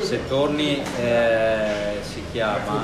Se torni eh, si chiama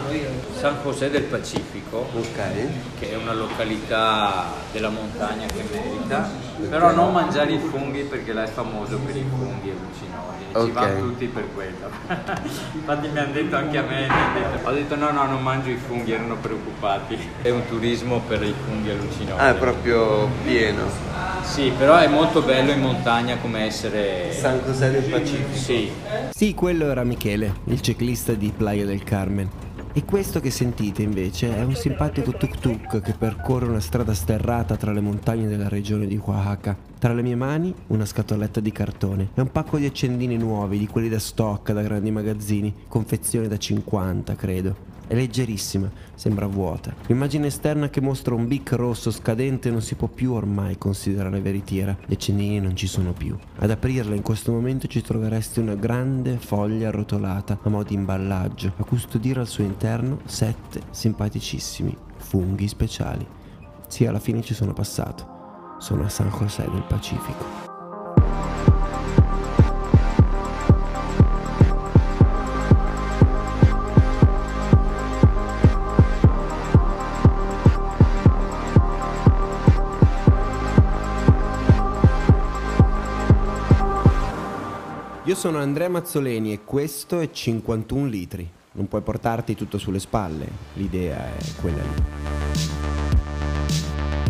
San José del Pacifico, Ok. che è una località della montagna che merita, però non mangiare i funghi perché là è famoso per i funghi allucinogeni, ci Ok. vanno tutti per quello. Infatti mi hanno detto anche a me, detto- ho detto no no non mangio i funghi, erano preoccupati. È un turismo per i funghi allucinogeni. Ah, è proprio pieno. Sì, però è molto bello in montagna come essere... San José del Pacifico. Sì, Sì, quello era Michele, il ciclista di Playa del Carmen. E questo che sentite invece è un simpatico tuk-tuk che percorre una strada sterrata tra le montagne della regione di Oaxaca. Tra le mie mani una scatoletta di cartone e un pacco di accendini nuovi, di quelli da stock, da grandi magazzini, confezione da 50 credo. È leggerissima, sembra vuota. L'immagine esterna che mostra un bic rosso scadente non si può più ormai considerare veritiera. Gli accendini non ci sono più. Ad aprirla in questo momento ci troveresti una grande foglia arrotolata a mo' di imballaggio, a custodire al suo interno sette simpaticissimi funghi speciali. Sì, alla fine ci sono passato. Sono a San José del Pacifico. Sono Andrea Mazzoleni e questo è 51 litri. Non puoi portarti tutto sulle spalle, l'idea è quella lì.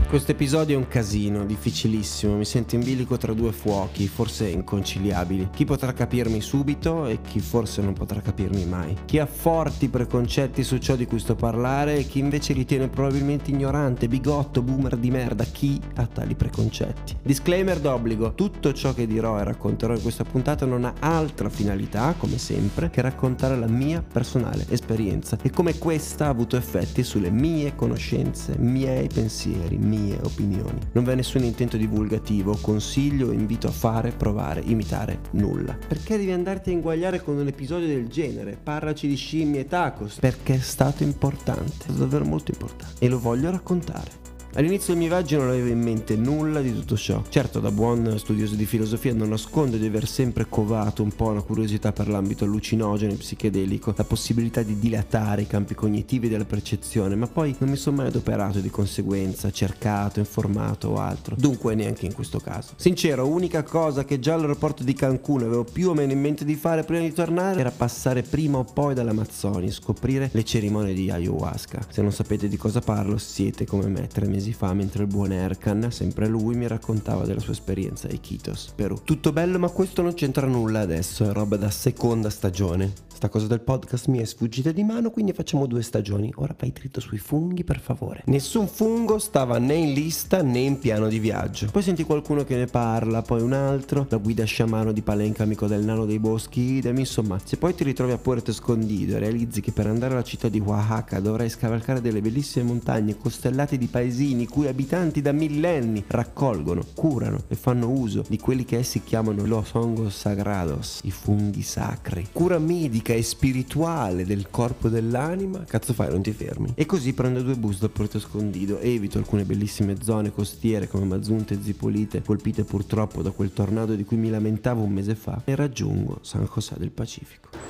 Questo episodio è un casino, difficilissimo, mi sento in bilico tra due fuochi, forse inconciliabili. Chi potrà capirmi subito e chi forse non potrà capirmi mai. Chi ha forti preconcetti su ciò di cui sto parlare e chi invece ritiene probabilmente ignorante, bigotto, boomer di merda, chi ha tali preconcetti. Disclaimer d'obbligo, tutto ciò che dirò e racconterò in questa puntata non ha altra finalità, come sempre, che raccontare la mia personale esperienza e come questa ha avuto effetti sulle mie conoscenze, miei pensieri, mie opinioni. Non vi è nessun intento divulgativo, consiglio invito a fare, provare, imitare nulla. Perché devi andarti a inguagliare con un episodio del genere? Parlaci di scimmie e tacos. Perché è stato importante, è davvero molto importante. E lo voglio raccontare. All'inizio del mio viaggio non avevo in mente nulla di tutto ciò. Certo, da buon studioso di filosofia non nascondo di aver sempre covato un po' una curiosità per l'ambito allucinogeno e psichedelico, la possibilità di dilatare i campi cognitivi della percezione, ma poi non mi sono mai adoperato di conseguenza, cercato, informato o altro. Dunque neanche in questo caso. Sincero, unica cosa che già all'aeroporto di Cancun avevo più o meno in mente di fare prima di tornare era passare prima o poi dall'Amazzonia e scoprire le cerimonie di ayahuasca. Se non sapete di cosa parlo, siete come me tre mesi fa mentre il buon Erkan, sempre lui, mi raccontava della sua esperienza a Iquitos, Perù. Tutto bello, ma questo non c'entra nulla adesso, è roba da seconda stagione. Sta cosa del podcast mi è sfuggita di mano, quindi facciamo due stagioni. Ora vai dritto sui funghi, per favore. Nessun fungo stava né in lista né in piano di viaggio. Poi senti qualcuno che ne parla, poi un altro, la guida sciamano di Palenca, amico del nano dei boschi, idem, insomma. Se poi ti ritrovi a Puerto Escondido e realizzi che per andare alla città di Oaxaca dovrai scavalcare delle bellissime montagne costellate di paesini cui abitanti da millenni raccolgono, curano e fanno uso di quelli che essi chiamano los hongos sagrados, i funghi sacri. Cura medica e spirituale del corpo e dell'anima, cazzo fai, non ti fermi. E così prendo due bus da Porto Escondido, evito alcune bellissime zone costiere come Mazunte e Zipolite, colpite purtroppo da quel tornado di cui mi lamentavo un mese fa, e raggiungo San José del Pacifico.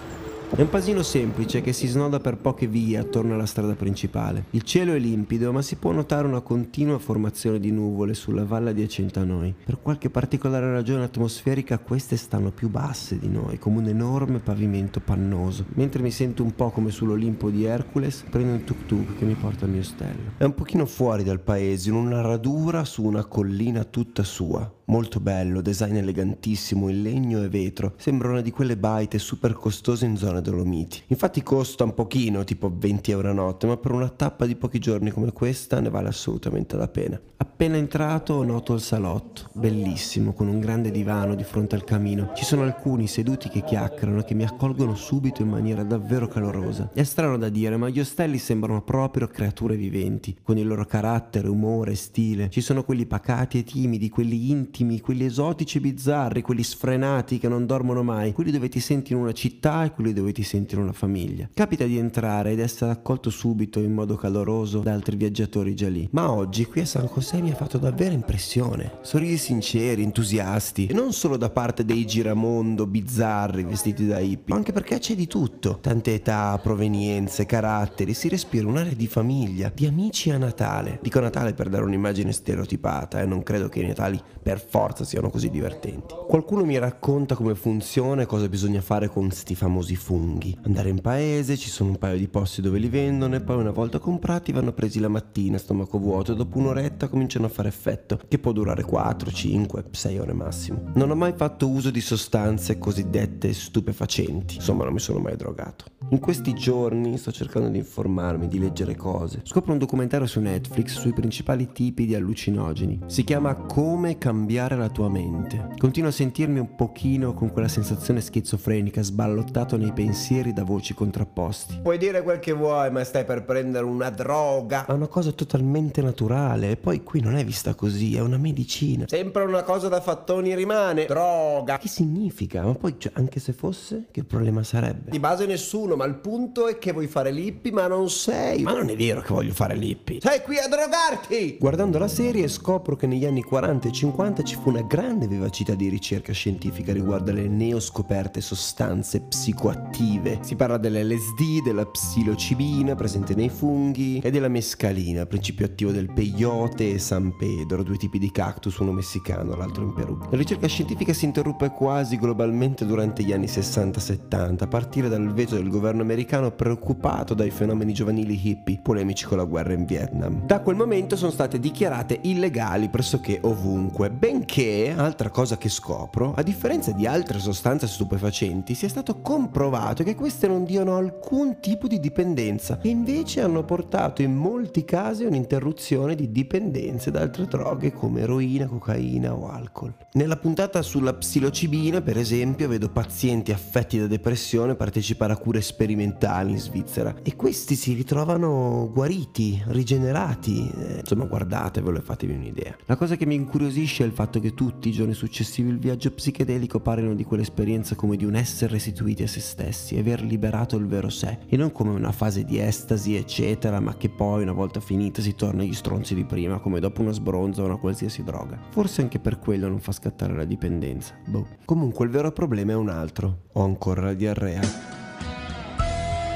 È un pasino semplice che si snoda per poche vie attorno alla strada principale. Il cielo è limpido, ma si può notare una continua formazione di nuvole sulla valle adiacente a noi. Per qualche particolare ragione atmosferica queste stanno più basse di noi, come un enorme pavimento pannoso. Mentre mi sento un po' come sull'Olimpo di Hercules, prendo un tuk-tuk che mi porta al mio ostello. È un pochino fuori dal paese, in una radura su una collina tutta sua. Molto bello, design elegantissimo in legno e vetro. Sembra una di quelle baite super costose in zona Dolomiti. Infatti costa un pochino, tipo 20 euro a notte, ma per una tappa di pochi giorni come questa ne vale assolutamente la pena. Appena entrato noto il salotto, bellissimo, con un grande divano di fronte al camino. Ci sono alcuni seduti che chiacchierano e che mi accolgono subito in maniera davvero calorosa. È strano da dire, ma gli ostelli sembrano proprio creature viventi, con il loro carattere, umore, stile. Ci sono quelli pacati e timidi, quelli intimi, quelli esotici e bizzarri, quelli sfrenati che non dormono mai, quelli dove ti senti in una città e quelli dove dove ti senti una famiglia. Capita di entrare ed essere accolto subito in modo caloroso da altri viaggiatori già lì. Ma oggi qui a San José mi ha fatto davvero impressione. Sorrisi sinceri, entusiasti, e non solo da parte dei giramondo bizzarri vestiti da hippie, ma anche perché c'è di tutto. Tante età, provenienze, caratteri, si respira un'area di famiglia, di amici a Natale. Dico Natale per dare un'immagine stereotipata, e eh? non credo che i Natali per forza siano così divertenti. Qualcuno mi racconta come funziona e cosa bisogna fare con sti famosi funghi. Andare in paese, ci sono un paio di posti dove li vendono e poi una volta comprati vanno presi la mattina, stomaco vuoto, e dopo un'oretta cominciano a fare effetto, che può durare 4, 5, 6 ore massimo. Non ho mai fatto uso di sostanze cosiddette stupefacenti, insomma non mi sono mai drogato. In questi giorni sto cercando di informarmi, di leggere cose. Scopro un documentario su Netflix sui principali tipi di allucinogeni. Si chiama Come cambiare la tua mente. Continuo a sentirmi un pochino con quella sensazione schizofrenica, sballottato nei pensieri da voci contrapposti. Puoi dire quel che vuoi, ma stai per prendere una droga. Ma è una cosa totalmente naturale. E poi qui non è vista così, è una medicina. Sempre una cosa da fattoni rimane. Droga. Che significa? Ma poi, cioè, anche se fosse, che problema sarebbe? Di base nessuno, ma il punto è che vuoi fare l'ippi, ma non sei. Ma non è vero che voglio fare l'ippi. Sei qui a drogarti! Guardando la serie scopro che negli anni 40 e 50 ci fu una grande vivacità di ricerca scientifica riguardo alle neoscoperte sostanze psicoattive. Si parla dell'LSD, della psilocibina presente nei funghi e della mescalina, principio attivo del peyote e San Pedro, due tipi di cactus, uno messicano, l'altro in Perù. La ricerca scientifica si interruppe quasi globalmente durante gli anni 60-70, a partire dal veto del governo americano preoccupato dai fenomeni giovanili hippie polemici con la guerra in Vietnam. Da quel momento sono state dichiarate illegali pressoché ovunque, benché, altra cosa che scopro, a differenza di altre sostanze stupefacenti, sia stato comprovato che queste non diano alcun tipo di dipendenza e invece hanno portato in molti casi a un'interruzione di dipendenze da altre droghe come eroina, cocaina o alcol. Nella puntata sulla psilocibina, per esempio, vedo pazienti affetti da depressione partecipare a cure sperimentali in Svizzera e questi si ritrovano guariti, rigenerati. Eh, insomma, guardatevelo e fatevi un'idea. La cosa che mi incuriosisce è il fatto che tutti i giorni successivi al viaggio psichedelico parlino di quell'esperienza come di un essere restituiti a se stessi, aver liberato il vero sé e non come una fase di estasi, eccetera, ma che poi una volta finita si torna agli stronzi di prima, come dopo una sbronza o una qualsiasi droga. Forse anche per quello non fa scattare la dipendenza. Boh. Comunque il vero problema è un altro. Ho ancora la diarrea.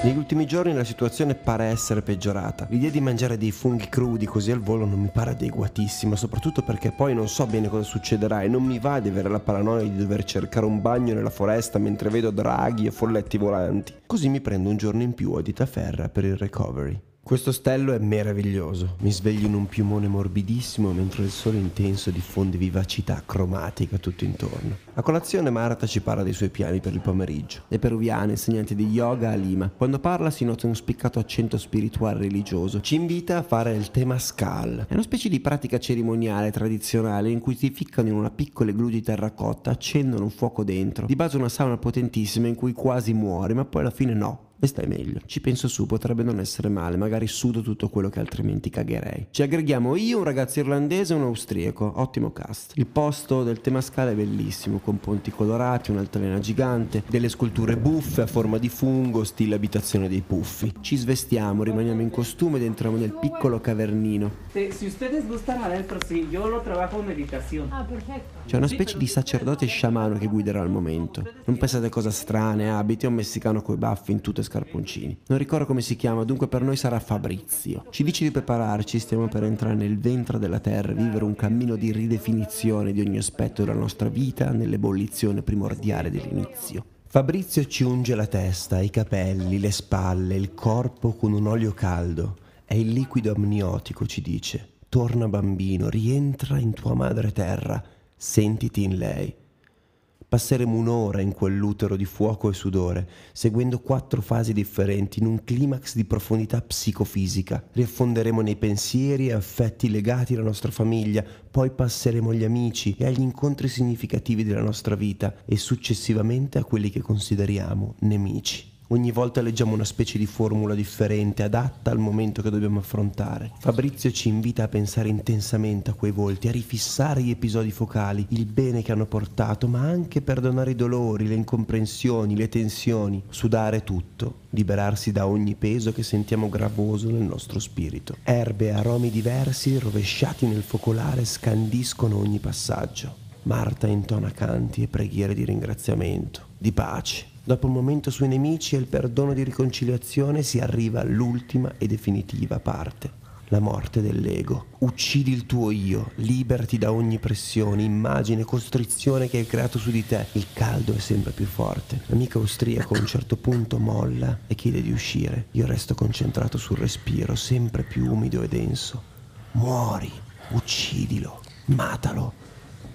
Negli ultimi giorni la situazione pare essere peggiorata. L'idea di mangiare dei funghi crudi così al volo non mi pare adeguatissima, soprattutto perché poi non so bene cosa succederà e non mi va di avere la paranoia di dover cercare un bagno nella foresta mentre vedo draghi e folletti volanti. Così mi prendo un giorno in più a dita ferra per il recovery. Questo stello è meraviglioso, mi sveglio in un piumone morbidissimo mentre il sole intenso diffonde vivacità cromatica tutto intorno. A colazione Marta ci parla dei suoi piani per il pomeriggio. È peruviana, insegnante di yoga a Lima. Quando parla si nota un spiccato accento spirituale religioso. Ci invita a fare il temascal. È una specie di pratica cerimoniale tradizionale in cui ti ficcano in una piccola glu di terracotta, accendono un fuoco dentro. Di base una sauna potentissima in cui quasi muori, ma poi alla fine no, e stai meglio. Ci penso su, potrebbe non essere male, magari sudo tutto quello che altrimenti cagherei. Ci aggreghiamo io, un ragazzo irlandese e un austriaco, ottimo cast. Il posto del Temascale è bellissimo, con ponti colorati, un'altalena gigante, delle sculture buffe a forma di fungo, stile abitazione dei puffi. Ci svestiamo, rimaniamo in costume ed entriamo nel piccolo cavernino. Se, si ustedes gustan adentro, sì, io lo trabajo en meditazione. Ah, perfetto. C'è una specie di sacerdote sciamano che guiderà al momento. Non pensate a cose strane, abiti, è un messicano coi baffi in tutte scarponcini. Non ricordo come si chiama, dunque per noi sarà Fabrizio. Ci dice di prepararci, stiamo per entrare nel ventre della terra vivere un cammino di ridefinizione di ogni aspetto della nostra vita nell'ebollizione primordiale dell'inizio. Fabrizio ci unge la testa, i capelli, le spalle, il corpo con un olio caldo. È il liquido amniotico, ci dice. Torna bambino, rientra in tua madre terra, sentiti in lei. Passeremo un'ora in quell'utero di fuoco e sudore, seguendo quattro fasi differenti in un climax di profondità psicofisica. Riaffonderemo nei pensieri e affetti legati alla nostra famiglia, poi passeremo agli amici e agli incontri significativi della nostra vita e successivamente a quelli che consideriamo nemici. Ogni volta leggiamo una specie di formula differente, adatta al momento che dobbiamo affrontare. Fabrizio ci invita a pensare intensamente a quei volti, a rifissare gli episodi focali, il bene che hanno portato, ma anche perdonare i dolori, le incomprensioni, le tensioni, sudare tutto, liberarsi da ogni peso che sentiamo gravoso nel nostro spirito. Erbe e aromi diversi, rovesciati nel focolare, scandiscono ogni passaggio. Marta intona canti e preghiere di ringraziamento, di pace. Dopo un momento sui nemici e il perdono di riconciliazione si arriva all'ultima e definitiva parte. La morte dell'ego. Uccidi il tuo io, liberati da ogni pressione, immagine, costrizione che hai creato su di te. Il caldo è sempre più forte. L'amico austriaco a un certo punto molla e chiede di uscire. Io resto concentrato sul respiro, sempre più umido e denso. Muori, uccidilo, matalo.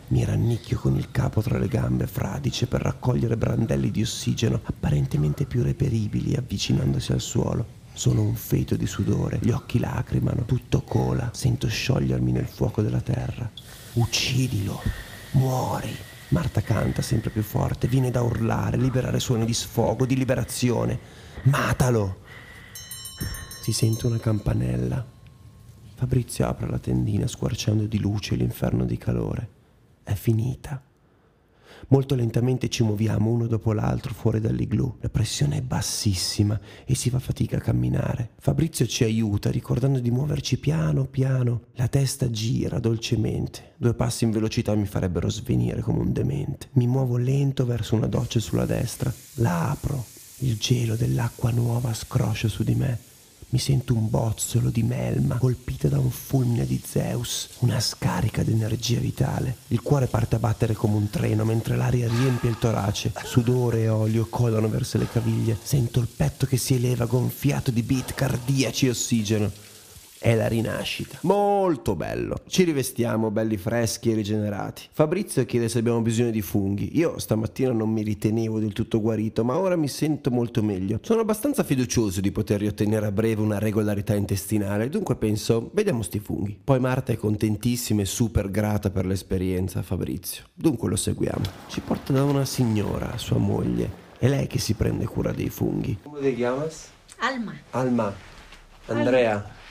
Mi rannicchio con il capo tra le gambe fradice per raccogliere brandelli di ossigeno apparentemente più reperibili avvicinandosi al suolo. Sono un feto di sudore, gli occhi lacrimano, tutto cola, sento sciogliermi nel fuoco della terra. Uccidilo, muori. Marta canta sempre più forte, viene da urlare, liberare suoni di sfogo, di liberazione. Matalo! Si sente una campanella. Fabrizio apre la tendina squarciando di luce l'inferno di calore. È finita. Molto lentamente ci muoviamo uno dopo l'altro fuori dall'igloo. La pressione è bassissima e si fa fatica a camminare. Fabrizio ci aiuta ricordando di muoverci piano piano. La testa gira dolcemente. Due passi in velocità mi farebbero svenire come un demente. Mi muovo lento verso una doccia sulla destra. La apro. Il gelo dell'acqua nuova scroscia su di me. Mi sento un bozzolo di melma colpita da un fulmine di Zeus, una scarica di energia vitale. Il cuore parte a battere come un treno mentre l'aria riempie il torace. Sudore e olio colano verso le caviglie. Sento il petto che si eleva gonfiato di beat cardiaci e ossigeno. È la rinascita. Molto bello. Ci rivestiamo belli freschi e rigenerati. Fabrizio chiede se abbiamo bisogno di funghi. Io stamattina non mi ritenevo del tutto guarito, ma ora mi sento molto meglio. Sono abbastanza fiducioso di poter riottenere a breve una regolarità intestinale, dunque penso, vediamo sti funghi. Poi Marta è contentissima e super grata per l'esperienza, Fabrizio. Dunque lo seguiamo. Ci porta da una signora, sua moglie. È lei che si prende cura dei funghi. Come ti chiamas? Alma. Alma. Andrea.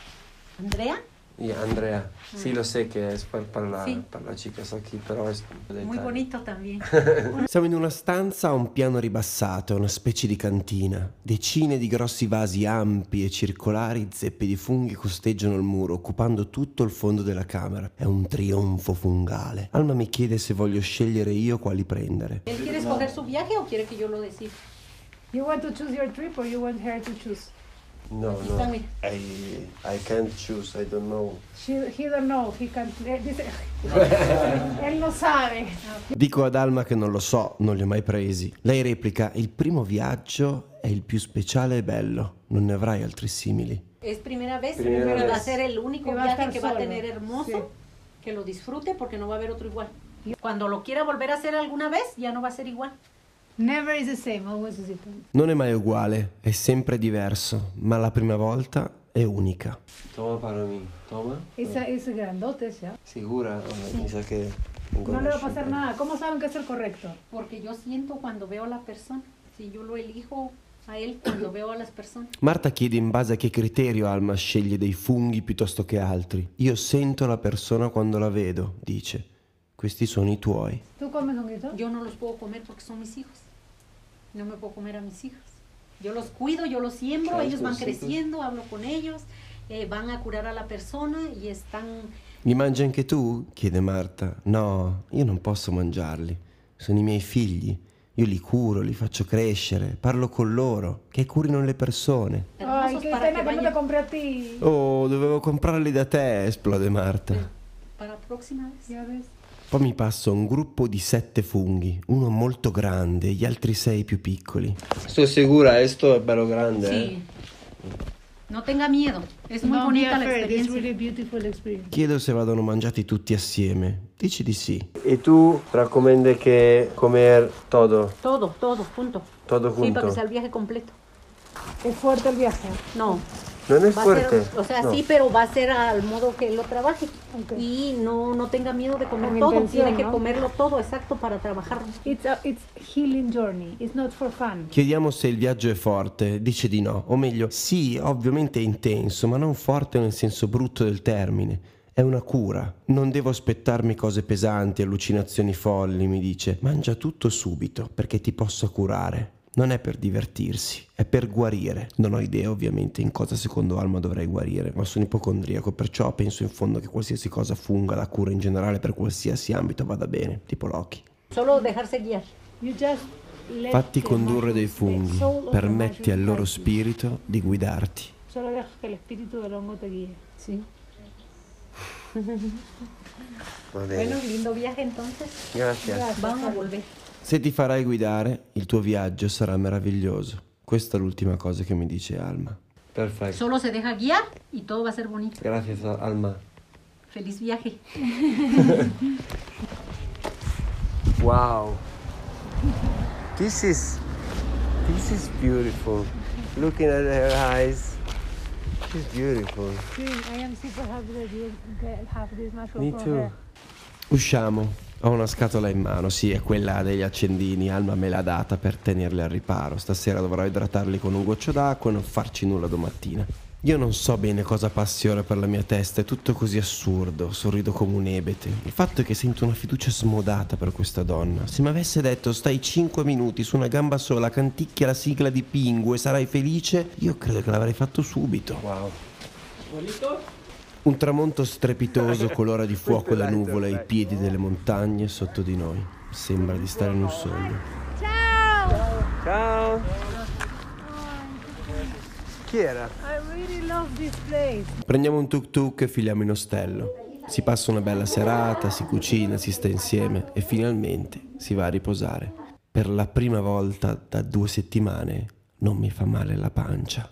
Andrea, Yeah, Andrea. Sí, lo sé que es para, la, Sí. para la chicas aquí, pero es muy bonito también. Siamo in una stanza a un piano ribassato, una specie di cantina. Decine di grossi vasi ampi e circolari, zeppi di funghi costeggiano il muro, occupando tutto il fondo della camera. È un trionfo fungale. Alma mi chiede se voglio scegliere io quali prendere. ¿Él quiere escoger su viaje o quiere que yo lo decida? You want to choose your trip or you want her to choose? No, Aquí no. I, I can't choose, I don't know. She, he don't know, he can dice, él no sabe. Dico ad Alma che non lo so, non li ho mai presi. Lei replica: Il primo viaggio è il più speciale e bello, non ne avrai altri simili. Es primera vez, Primera pero va a vez. ser el único a viaje que va a tener hermoso, Sí. que lo disfrute porque no va a haber otro igual. Cuando lo quiera volver a hacer alguna vez, ya no va a ser igual. Never is the same, always is different. Non è mai uguale, è sempre diverso, ma la prima volta è unica. Toma para mí. Toma. Es, es grandote ya. Segura. Oh, mi sa che No le va a pasar nada. ¿Cómo saben que es el correcto? Porque yo siento cuando veo a la persona, si yo lo elijo a él cuando veo a las personas. Marta chiede in base a che criterio Alma sceglie dei funghi piuttosto che altri. Io sento la persona quando la vedo, dice. Questi sono i tuoi. ¿Tú comes honguito? Yo no los puedo comer porque son mis hijos. No me puedo comer a mis hijos. Yo los cuido, yo los siembro, ellos van creciendo, hablo con ellos, eh, van a curar a la persona y están Li mangi anche tu? chiede Marta. No, io non posso mangiarli. Sono i miei figli. Io li curo, li faccio crescere, parlo con loro, che curino le persone. Que no te ti. Oh, dovevo comprarli da te, esplode Marta. para la próxima vez. Ya ves. Poi mi passo un gruppo di sette funghi, uno molto grande, gli altri sei più piccoli. Sto sicura, esto è bello grande. eh? Sí. No tenga miedo, muy no, bonita experience. Chiedo se vadano mangiati tutti assieme. Dici di sì. E tu raccomendi che comer todo, Todo, todo, junto. todo Sí, para junto. que sea el viaje completo. Es fuerte el viaje. No, Non es Va a fuerte. ser- o sea, No. sí, pero va a ser al modo que él lo trabaje. Ok. Y no, no tenga miedo de comer Con todo. Tiene que ¿no? comerlo todo, exacto, para trabajar. It's a it's healing journey. It's not for fun. Chiediamo se il viaggio è forte, dice di no, o meglio, sì, ovviamente è intenso, ma non forte nel senso brutto del termine. È una cura. Non devo aspettarmi cose pesanti, allucinazioni folli, mi dice. Mangia tutto subito, perché ti posso curare. Non è per divertirsi, è per guarire. Non ho idea ovviamente in cosa secondo Alma dovrei guarire, ma sono ipocondriaco, perciò penso in fondo che qualsiasi cosa funga, la cura in generale per qualsiasi ambito vada bene, tipo Loki. Solo dejarse guiar. You just let Fatti condurre dei funghi, permetti al loro spirito di guidarti. Solo deja que el espíritu del hongo te guíe. Sí. Va bene. Bueno, lindo viaje entonces. Gracias. Vamos a volver. Se ti farai guidare, il tuo viaggio sarà meraviglioso. Questa è l'ultima cosa che mi dice Alma. Perfecto. Solo se deja guiar y todo va a ser bonito. Gracias, Alma. Feliz viaje. Wow. This is this is beautiful. Looking at her eyes. She's beautiful. Sí, I am super happy that you have this mushroom Me too. her. Usciamo. Ho una scatola in mano, sì, è quella degli accendini. Alma me l'ha data per tenerli al riparo. Stasera dovrò idratarli con un goccio d'acqua e non farci nulla domattina. Io non so bene cosa passi ora per la mia testa, è tutto così assurdo, sorrido come un ebete. Il fatto è che sento una fiducia smodata per questa donna. Se mi avesse detto stai 5 minuti su una gamba sola, canticchia la sigla di Pingu e sarai felice, io credo che l'avrei fatto subito. Wow. Un tramonto strepitoso colora di fuoco le nuvole ai piedi delle montagne sotto di noi. Sembra di stare in un sogno. Ciao. Chi era? I really love this place. Prendiamo un tuk tuk e filiamo in ostello. Si passa una bella serata, si cucina, si sta insieme e finalmente si va a riposare. Per la prima volta da due settimane non mi fa male la pancia.